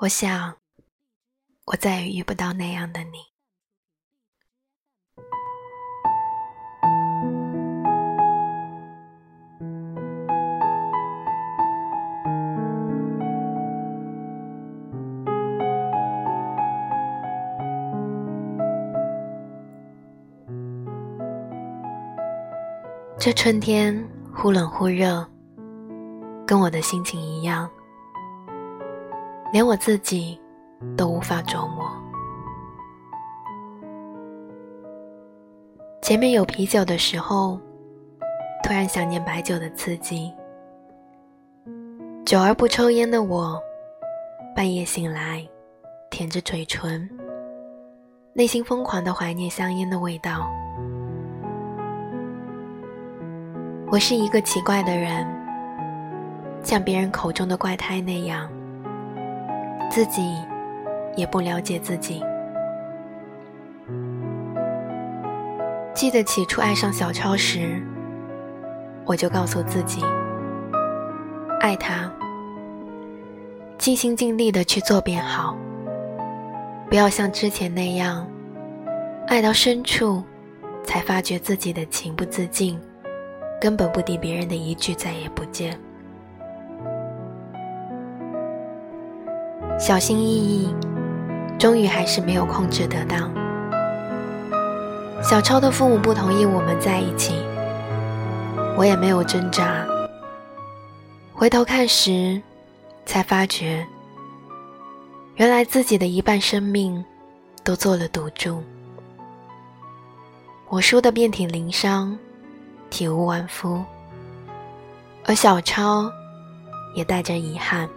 我想，我再也遇不到那样的你。这春天忽冷忽热，跟我的心情一样，连我自己都无法琢磨。前面有啤酒的时候，突然想念白酒的刺激；久而不抽烟的我，半夜醒来，舔着嘴唇，内心疯狂的怀念香烟的味道。我是一个奇怪的人，像别人口中的怪胎那样，自己也不了解自己。记得起初爱上小超时，我就告诉自己，爱他，尽心尽力的去做便好，不要像之前那样，爱到深处，才发觉自己的情不自禁。根本不敌别人的一句再也不见。小心翼翼，终于还是没有控制得当。小超的父母不同意我们在一起，我也没有挣扎。回头看时，才发觉，原来自己的一半生命都做了赌注。我输得遍体鳞伤。体无完肤，而小超也带着遗憾。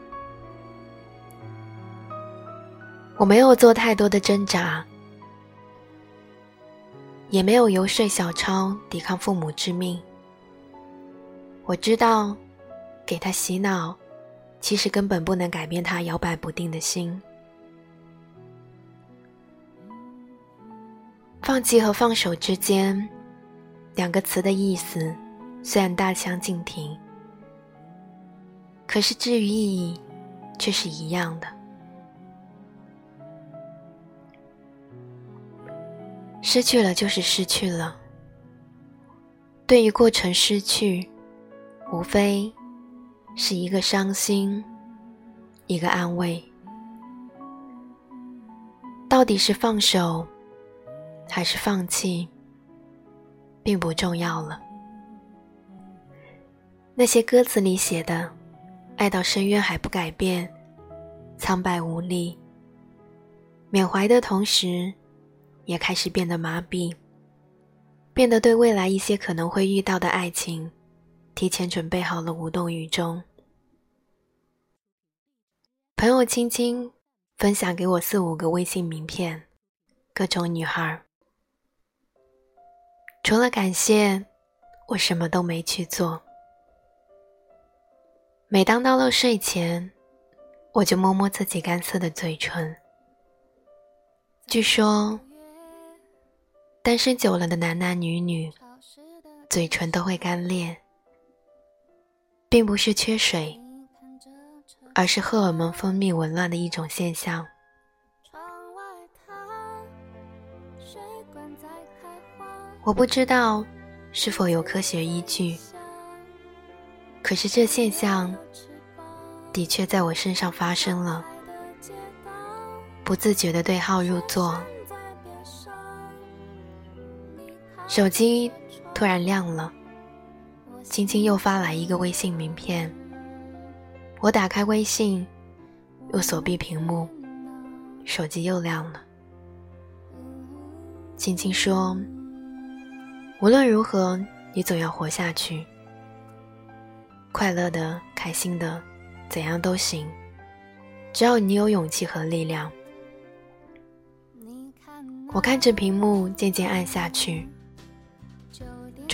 我没有做太多的挣扎，也没有游说小超抵抗父母之命。我知道，给他洗脑，其实根本不能改变他摇摆不定的心。放弃和放手之间。两个词的意思虽然大相径庭，可是至于意义却是一样的。失去了就是失去了。对于过程失去，无非是一个伤心，一个安慰。到底是放手，还是放弃？并不重要了。那些歌词里写的“爱到深渊还不改变，苍白无力”，缅怀的同时，也开始变得麻痹，变得对未来一些可能会遇到的爱情，提前准备好了无动于衷。朋友青青分享给我四五个微信名片，各种女孩。除了感谢，我什么都没去做。每当到了睡前，我就摸摸自己干涩的嘴唇。据说，单身久了的男男女女，嘴唇都会干裂，并不是缺水，而是荷尔蒙分泌紊乱的一种现象。我不知道是否有科学依据，可是这现象的确在我身上发生了。不自觉的对号入座，手机突然亮了，青青又发来一个微信名片。我打开微信，又锁闭屏幕，手机又亮了。青青说。无论如何，你总要活下去。快乐的、开心的，怎样都行，只要你有勇气和力量。我看着屏幕渐渐暗下去，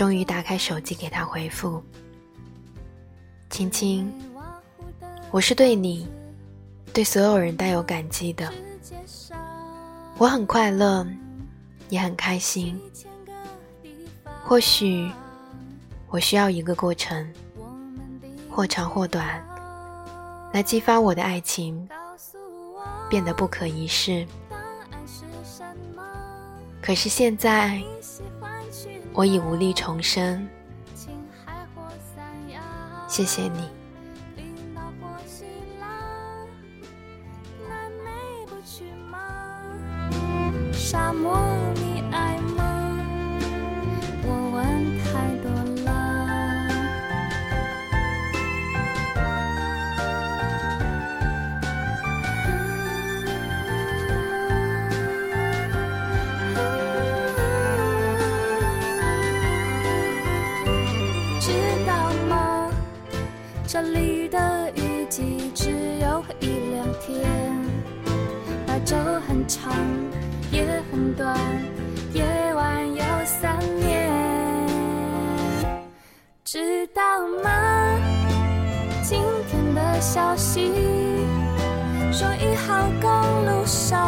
终于打开手机给他回复：“青青，我是对你，对所有人带有感激的。我很快乐，也很开心。”或许我需要一个过程，或长或短，来激发我的爱情，变得不可一世。可是现在，我已无力重生。谢谢你。沙漠。长，夜很短，夜晚有三年，知道吗？今天的消息说一号公路上